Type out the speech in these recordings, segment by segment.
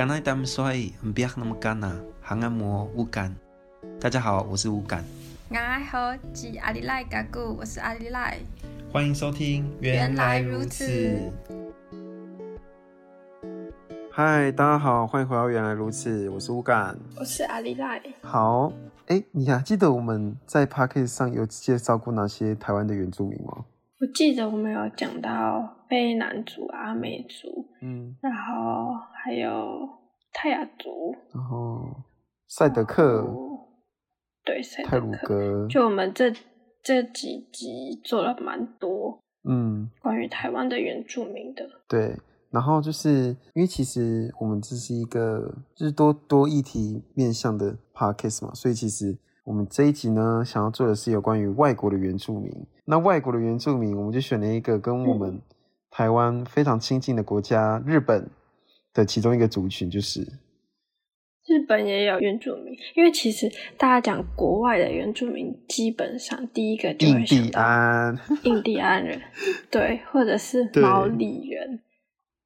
刚来他们说，不要那么干呐，还按摩乌干。大家好，我是乌干。我好，是阿里赖嘎古，我是阿里赖。欢迎收听，原来如此。嗨，大家好，欢迎回到原来如此，我是乌干，我是阿里赖。好，哎，你还记得我们在 Podcast 上有介绍过哪些台湾的原住民吗？我记得我们有讲到卑南族、阿美族，嗯，然后还有泰雅族，然后赛德克，对，赛德克，太鲁阁，就我们这这几集做了蛮多，嗯，关于台湾的原住民的，对，然后就是因为其实我们这是一个就是多多议题面向的 podcast 嘛，所以其实。我们这一集呢，想要做的是有关于外国的原住民。那外国的原住民，我们就选了一个跟我们台湾非常亲近的国家——日本的其中一个族群，就是日本也有原住民。因为其实大家讲国外的原住民，基本上第一个就会想到印第安、印第安人，对，或者是毛利人，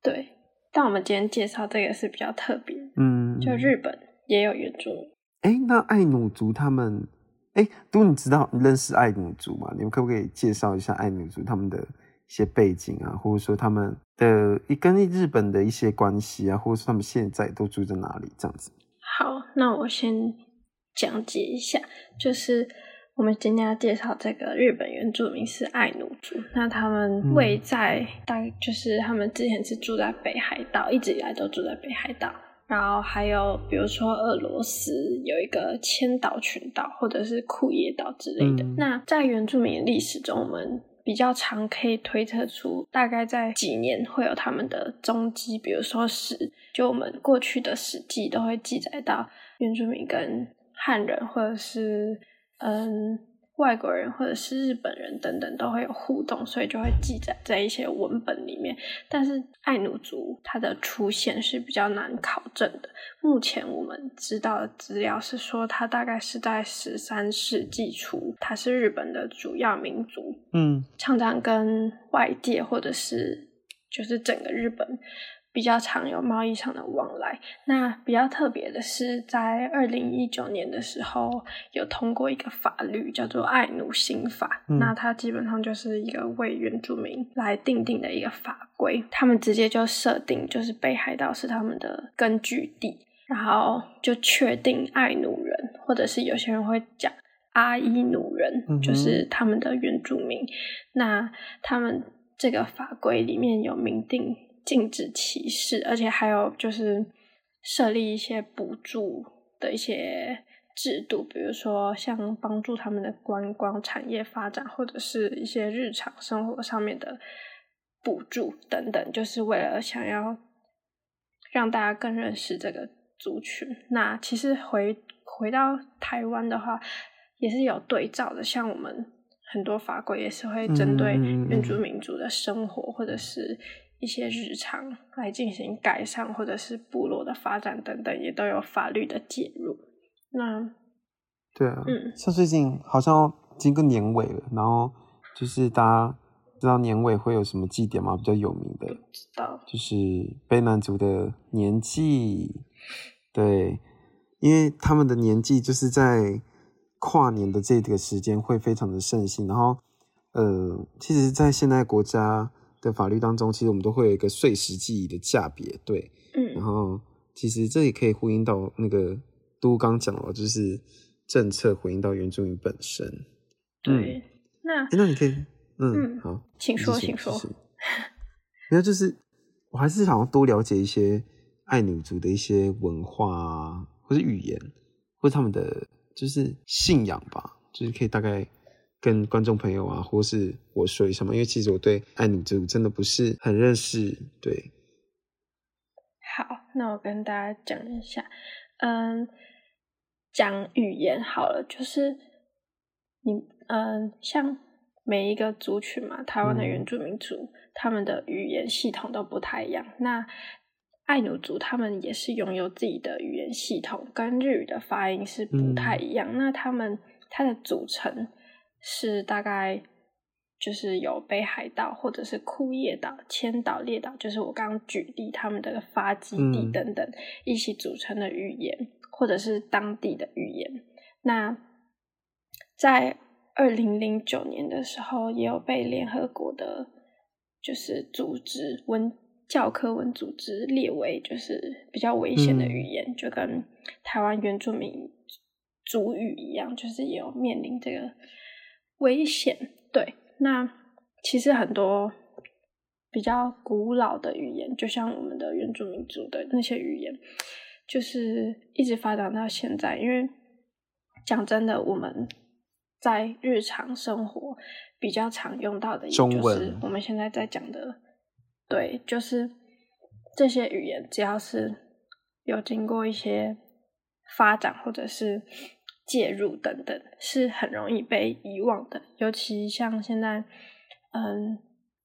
对，对。但我们今天介绍这个是比较特别，嗯，就日本也有原住民。哎，那爱努族他们，哎，都你知道你认识爱努族吗？你们可不可以介绍一下爱努族他们的一些背景啊，或者说他们的一跟日本的一些关系啊，或者说他们现在都住在哪里？这样子。好，那我先讲解一下，就是我们今天要介绍这个日本原住民是爱奴族，那他们位在、嗯、大概就是他们之前是住在北海道，一直以来都住在北海道。然后还有，比如说俄罗斯有一个千岛群岛，或者是库页岛之类的。嗯、那在原住民的历史中，我们比较常可以推测出，大概在几年会有他们的踪迹。比如说史，就我们过去的史记都会记载到原住民跟汉人，或者是嗯。外国人或者是日本人等等都会有互动，所以就会记载在一些文本里面。但是爱努族它的出现是比较难考证的。目前我们知道的资料是说，它大概是在十三世纪初，它是日本的主要民族，嗯，常常跟外界或者是就是整个日本。比较常有贸易上的往来。那比较特别的是，在二零一九年的时候，有通过一个法律，叫做《爱奴新法》。嗯。那它基本上就是一个为原住民来定定的一个法规。他们直接就设定，就是北海道是他们的根据地，然后就确定爱奴人，或者是有些人会讲阿伊努人，嗯，就是他们的原住民。那他们这个法规里面有明定。禁止歧视，而且还有就是设立一些补助的一些制度，比如说像帮助他们的观光产业发展，或者是一些日常生活上面的补助等等，就是为了想要让大家更认识这个族群。那其实回回到台湾的话，也是有对照的，像我们很多法规也是会针对原住民族的生活，或者是。一些日常来进行改善，或者是部落的发展等等，也都有法律的介入。那对啊，嗯，像最近好像经过年尾了，然后就是大家知道年尾会有什么祭典吗？比较有名的，知道，就是卑南族的年祭。对，因为他们的年祭就是在跨年的这个时间会非常的盛行。然后，呃，其实，在现代国家。的法律当中，其实我们都会有一个碎石记忆的价别，对，嗯，然后其实这也可以呼应到那个都刚讲了，就是政策回应到原住民本身，对，嗯、那那你可以，嗯，嗯好，请说，请说，没有就是我还是想要多了解一些爱努族的一些文化啊，或者语言，或者他们的就是信仰吧，就是可以大概。跟观众朋友啊，或是我说一下嘛，因为其实我对爱努族真的不是很认识。对，好，那我跟大家讲一下，嗯，讲语言好了，就是你，嗯，像每一个族群嘛，台湾的原住民族，嗯，他们的语言系统都不太一样。那爱努族他们也是拥有自己的语言系统，跟日语的发音是不太一样。嗯，那他们它的组成。是大概就是有北海道或者是库页岛、千岛列岛，就是我刚刚举例他们的发基地等等一起组成的语言，嗯、或者是当地的语言。那在二零零九年的时候，也有被联合国的，就是组织文教科文组织列为就是比较危险的语言，嗯、就跟台湾原住民族语一样，就是也有面临这个危险。对。那其实很多比较古老的语言，就像我们的原住民族的那些语言，就是一直发展到现在。因为讲真的，我们在日常生活比较常用到的，也就是我们现在在讲的，对，就是这些语言，只要是有经过一些发展，或者是。介入等等是很容易被遗忘的，尤其像现在，嗯，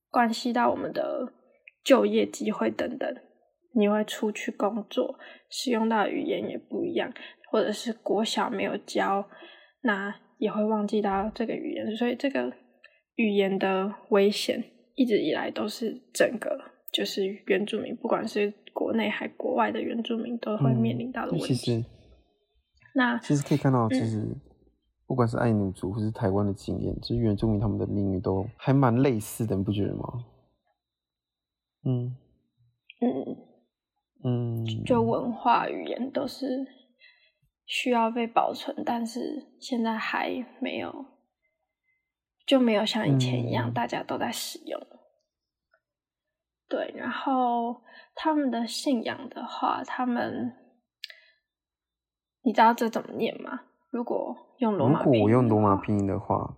关系到我们的就业机会等等，你会出去工作，使用到语言也不一样，或者是国小没有教，那也会忘记到这个语言，所以这个语言的危险一直以来都是整个就是原住民，不管是国内还国外的原住民都会面临到的问题。嗯那其实可以看到，其实不管是爱奴族或是台湾的经验，嗯、就是原住民他们的命运都还蛮类似的，你不觉得吗？嗯嗯嗯，就文化语言都是需要被保存，但是现在还没有，就没有像以前一样大家都在使用。嗯、对，然后他们的信仰的话，他们。你知道这怎么念吗？如果用罗马，如果我用罗马拼音的话，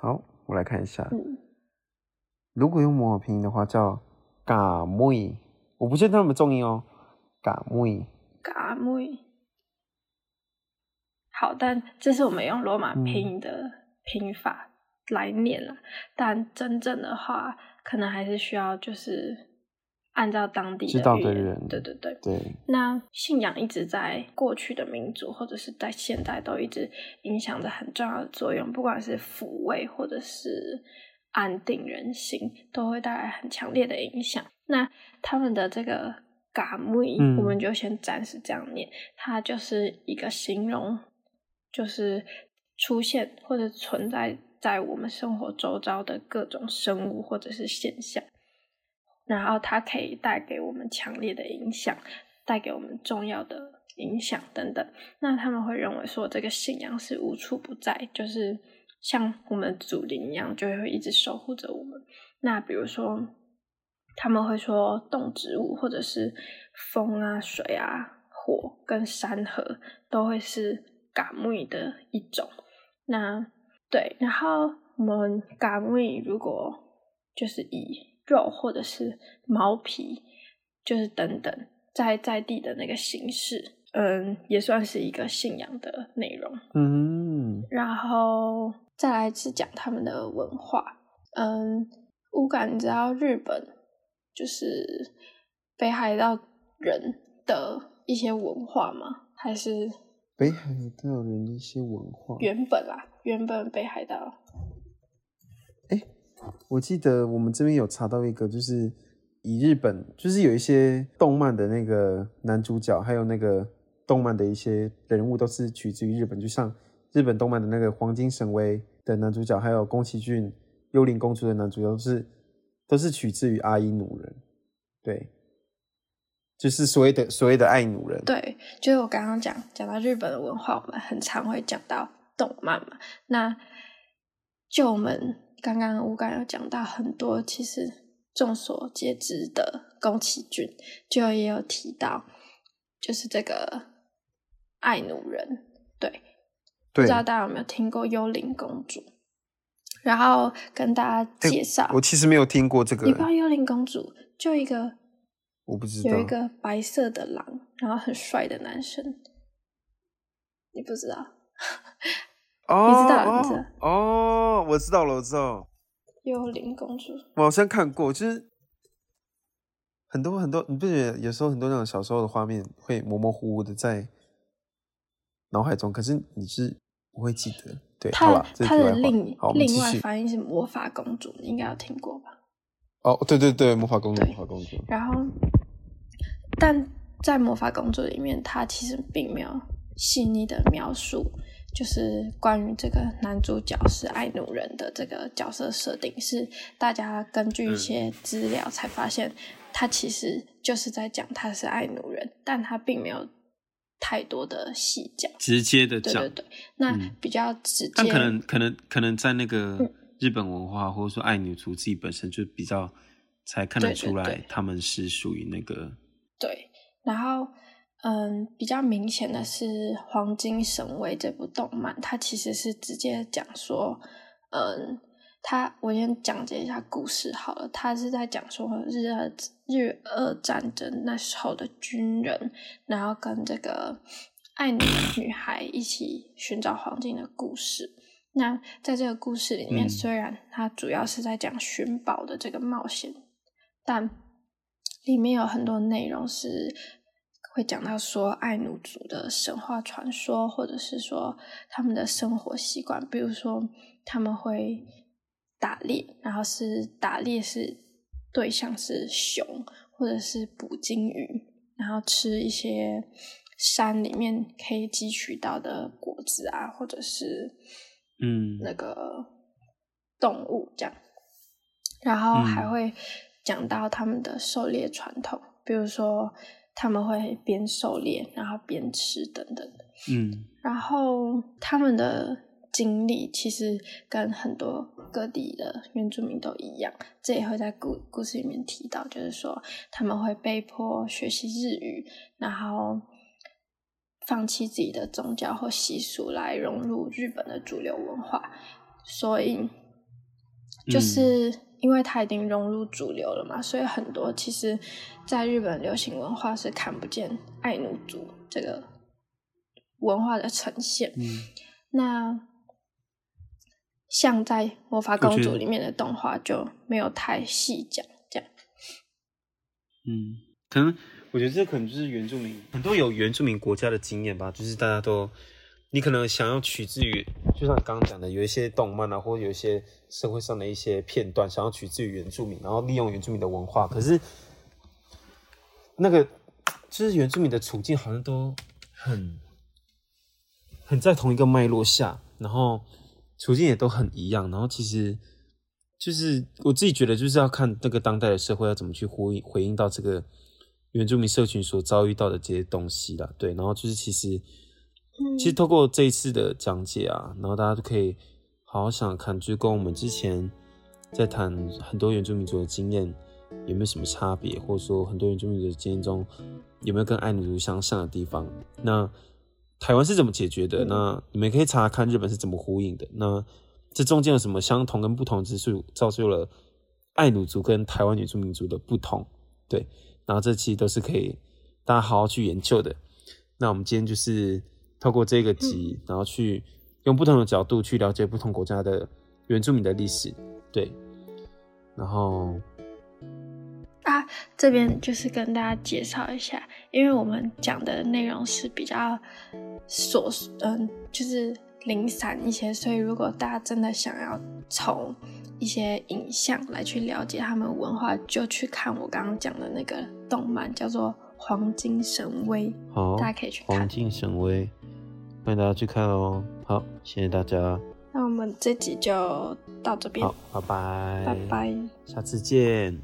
好，我来看一下。嗯、如果用罗马拼音的话，叫嘎妹，我不确定他们重音哦。嘎妹，嘎妹。好，但这是我们用罗马拼音的拼法来念了，嗯、但真正的话，可能还是需要就是。按照当地的语言，知道的人，对对对，对。那信仰一直在过去的民族，或者是在现代，都一直影响着很重要的作用，不管是抚慰或者是安定人心，都会带来很强烈的影响。那他们的这个嘎木，我们就先暂时这样念，嗯、它就是一个形容，就是出现或者存在在我们生活周遭的各种生物或者是现象。然后它可以带给我们强烈的影响，带给我们重要的影响等等。那他们会认为说，这个信仰是无处不在，就是像我们祖灵一样，就会一直守护着我们。那比如说，他们会说，动植物或者是风啊、水啊、火跟山河都会是嘎木的一种。那对，然后我们嘎木如果就是以肉或者是毛皮，就是等等，在在地的那个形式，嗯，也算是一个信仰的内容。嗯，然后再来是讲他们的文化。嗯，乌感，你知道日本就是北海道人的一些文化吗？还是北海道人的一些文化？原本啦，原本北海道。我记得我们这边有查到一个，就是以日本，就是有一些动漫的那个男主角，还有那个动漫的一些人物，都是取自于日本。就像日本动漫的那个黄金神威的男主角，还有宫崎骏幽灵公主的男主角，都是都是取自于阿伊努人。对，就是所谓的所谓的爱奴人。对，就是我刚刚讲讲到日本的文化，我们很常会讲到动漫嘛。那就我们。刚刚我刚有讲到很多，其实众所皆知的宫崎骏，就也有提到，就是这个爱奴人，对，对不知道大家有没有听过《幽灵公主》？然后跟大家介绍，欸，我其实没有听过这个。你不知道《幽灵公主》就一个，我不知道，有一个白色的狼，然后很帅的男生，你不知道？哦，你知道，你知道哦，我知道了，我知道。幽灵公主，我好像看过，就是很多很多，你不觉得有时候很多那种小时候的画面会模模糊糊的在脑海中，可是你是不会记得。对，他他的另另外翻译是魔法公主，你应该有听过吧？哦，对对对，魔法公主，魔法公主。然后，但在魔法公主里面，她其实并没有细腻的描述，就是关于这个男主角是爱奴人的这个角色设定，是大家根据一些资料才发现，他其实就是在讲他是爱奴人，但他并没有太多的细讲，直接的讲，对对对，那比较直接，但可能可能可能在那个。嗯日本文化，或者说爱女族自己本身就比较才看得出来，他们是属于那个对。然后，嗯，比较明显的是《黄金神威》这部动漫，它其实是直接讲说，嗯，它我先讲解一下故事好了。它是在讲说日俄日俄战争那时候的军人，然后跟这个爱努 女孩一起寻找黄金的故事。那在这个故事里面，虽然它主要是在讲寻宝的这个冒险，嗯，但里面有很多内容是会讲到说爱奴族的神话传说，或者是说他们的生活习惯，比如说他们会打猎，然后是打猎是对象是熊，或者是捕金鱼，然后吃一些山里面可以汲取到的果子啊，或者是。嗯，那个动物这样，然后还会讲到他们的狩猎传统，嗯，比如说他们会边狩猎然后边吃等等的。嗯，然后他们的经历其实跟很多各地的原住民都一样，这也会在故故事里面提到，就是说他们会被迫学习日语，然后。放弃自己的宗教或习俗来融入日本的主流文化，所以就是因为它已经融入主流了嘛，所以很多其实在日本流行文化是看不见爱奴族这个文化的呈现。嗯，那像在魔法公主里面的动画就没有太细讲这样。嗯，可能。我觉得这可能就是原住民很多有原住民国家的经验吧，就是大家都，你可能想要取自于，就像刚刚讲的，有一些动漫啊，或者有一些社会上的一些片段，想要取自于原住民，然后利用原住民的文化，可是那个就是原住民的处境好像都很很在同一个脉络下，然后处境也都很一样，然后其实就是我自己觉得就是要看那个当代的社会要怎么去呼应回应到这个。原住民社群所遭遇到的这些东西啦，对，然后就是其实，嗯、其实透过这一次的讲解啊，然后大家都可以好好想想看，就是跟我们之前在谈很多原住民族的经验有没有什么差别，或者说很多原住民族的经验中有没有跟爱奴族相像的地方？那台湾是怎么解决的？那你们可以查查看日本是怎么呼应的。那这中间有什么相同跟不同之处，造就了爱奴族跟台湾原住民族的不同？对。然后这期都是可以大家好好去研究的。那我们今天就是透过这个集，然后去用不同的角度去了解不同国家的原住民的历史。对，然后啊，这边就是跟大家介绍一下，因为我们讲的内容是比较琐，嗯，就是零散一些，所以如果大家真的想要从一些影像来去了解他们文化，就去看我刚刚讲的那个动漫，叫做《黄金神威》。好，大家可以去看《黄金神威》，欢迎大家去看哦。好，谢谢大家。那我们这集就到这边。好，拜拜。拜拜，下次见。